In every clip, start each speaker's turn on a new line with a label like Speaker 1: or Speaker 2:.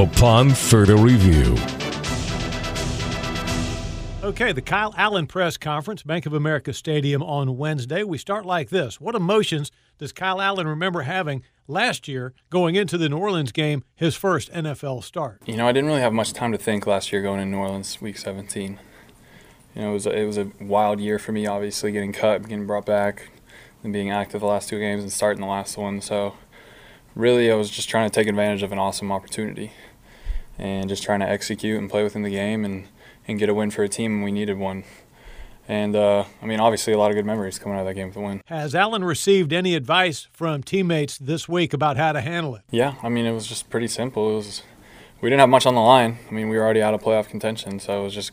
Speaker 1: upon further review.
Speaker 2: Okay, the Kyle Allen press conference, Bank of America Stadium on Wednesday. We start like this. What emotions does Kyle Allen remember having last year going into the New Orleans game, his first NFL start?
Speaker 3: You know, I didn't really have much time to think last year going to New Orleans, week 17. You know, it was a, it was a wild year for me, obviously, getting cut, getting brought back, and being active the last two games and starting the last one. So, really, I was just trying to take advantage of an awesome opportunity and just trying to execute and play within the game and, and get a win for a team, and we needed one. And uh, I mean, obviously, a lot of good memories coming out of that game with the win.
Speaker 2: Has Allen received any advice from teammates this week about how to handle it?
Speaker 3: Yeah, I mean, it was just pretty simple. It was we didn't have much on the line. I mean, we were already out of playoff contention, so it was just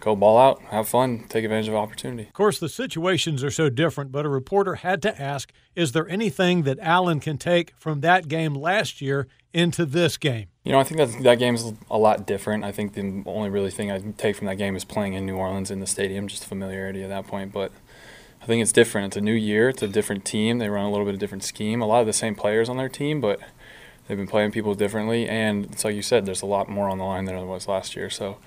Speaker 3: go ball out, have fun, take advantage of opportunity.
Speaker 2: Of course, the situations are so different, but a reporter had to ask is there anything that Allen can take from that game last year into this game?
Speaker 3: You know, I think that that game's a lot different. I think the only really thing I take from that game is playing in New Orleans in the stadium, just familiarity at that point. But I think it's different. It's a new year. It's a different team. They run a little bit of different scheme. A lot of the same players on their team, but they've been playing people differently. And it's like you said, there's a lot more on the line than there was last year. So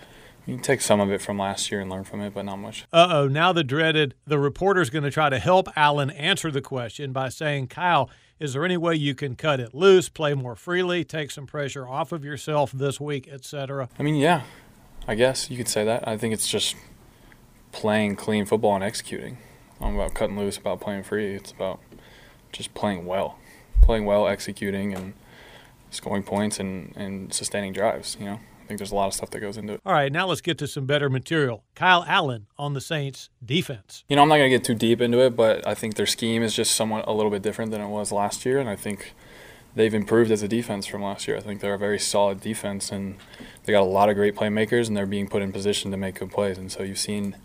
Speaker 3: you can take some of it from last year and learn from it, but not much.
Speaker 2: Uh oh, now the dreaded, the reporter's going to try to help Allen answer the question by saying, Kyle, is there any way you can cut it loose, play more freely, take some pressure off of yourself this week, etc.?
Speaker 3: I mean, yeah, I guess you could say that. I think it's just playing clean football and executing. I'm about cutting loose, about playing free. It's about just playing well, playing well, executing, and scoring points and, and sustaining drives, you know? Think there's a lot of stuff that goes into it.
Speaker 2: All right, now let's get to some better material. Kyle Allen on the Saints defense.
Speaker 3: You know, I'm not going to get too deep into it, but I think their scheme is just somewhat a little bit different than it was last year, and I think they've improved as a defense from last year. I think they're a very solid defense, and they got a lot of great playmakers, and they're being put in position to make good plays. And so you've seen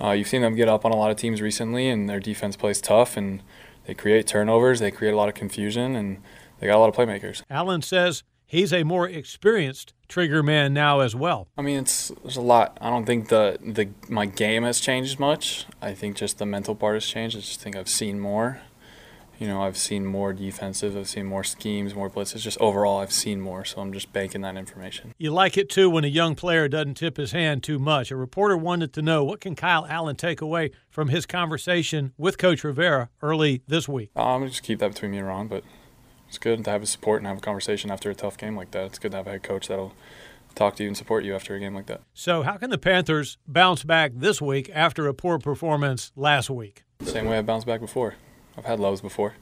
Speaker 3: uh, you've seen them get up on a lot of teams recently, and their defense plays tough, and they create turnovers, they create a lot of confusion, and they got a lot of playmakers.
Speaker 2: Allen says he's a more experienced trigger man now as well.
Speaker 3: I mean, it's there's a lot. I don't think the the my game has changed much. I think just the mental part has changed. I just think I've seen more. You know, I've seen more defensive. I've seen more schemes, more blitzes. Just overall, I've seen more. So I'm just banking that information.
Speaker 2: You like it too when a young player doesn't tip his hand too much. A reporter wanted to know what can Kyle Allen take away from his conversation with Coach Rivera early this week.
Speaker 3: I'm gonna just keep that between me and Ron, but it's good to have a support and have a conversation after a tough game like that. It's good to have a head coach that'll talk to you and support you after a game like that.
Speaker 2: So, how can the Panthers bounce back this week after a poor performance last week?
Speaker 3: Same way I bounced back before. I've had lows before.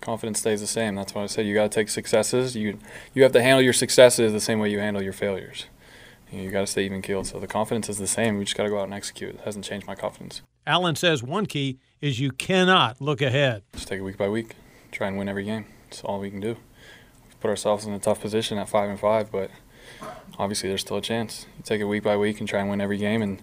Speaker 3: Confidence stays the same. That's why I said you got to take successes. You you have to handle your successes the same way you handle your failures. You, know, you got to stay even keeled. So the confidence is the same. We just got to go out and execute. It hasn't changed my confidence.
Speaker 2: Allen says one key is you cannot look ahead.
Speaker 3: Just take it week by week. Try and win every game. That's all we can do. We've put ourselves in a tough position at five and five, but obviously there's still a chance. You take it week by week and try and win every game and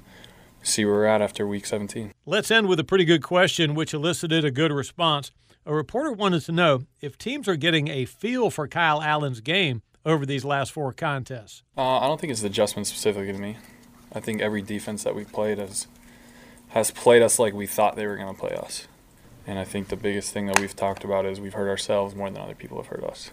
Speaker 3: see where we're at after week 17.
Speaker 2: Let's end with a pretty good question, which elicited a good response. A reporter wanted to know if teams are getting a feel for Kyle Allen's game over these last four contests.
Speaker 3: Uh, I don't think it's the adjustment specifically to me. I think every defense that we've played has has played us like we thought they were going to play us. And I think the biggest thing that we've talked about is we've hurt ourselves more than other people have hurt us.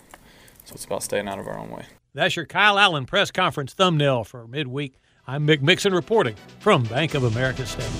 Speaker 3: So it's about staying out of our own way.
Speaker 2: That's your Kyle Allen press conference thumbnail for midweek. I'm Mick Mixon reporting from Bank of America Stadium.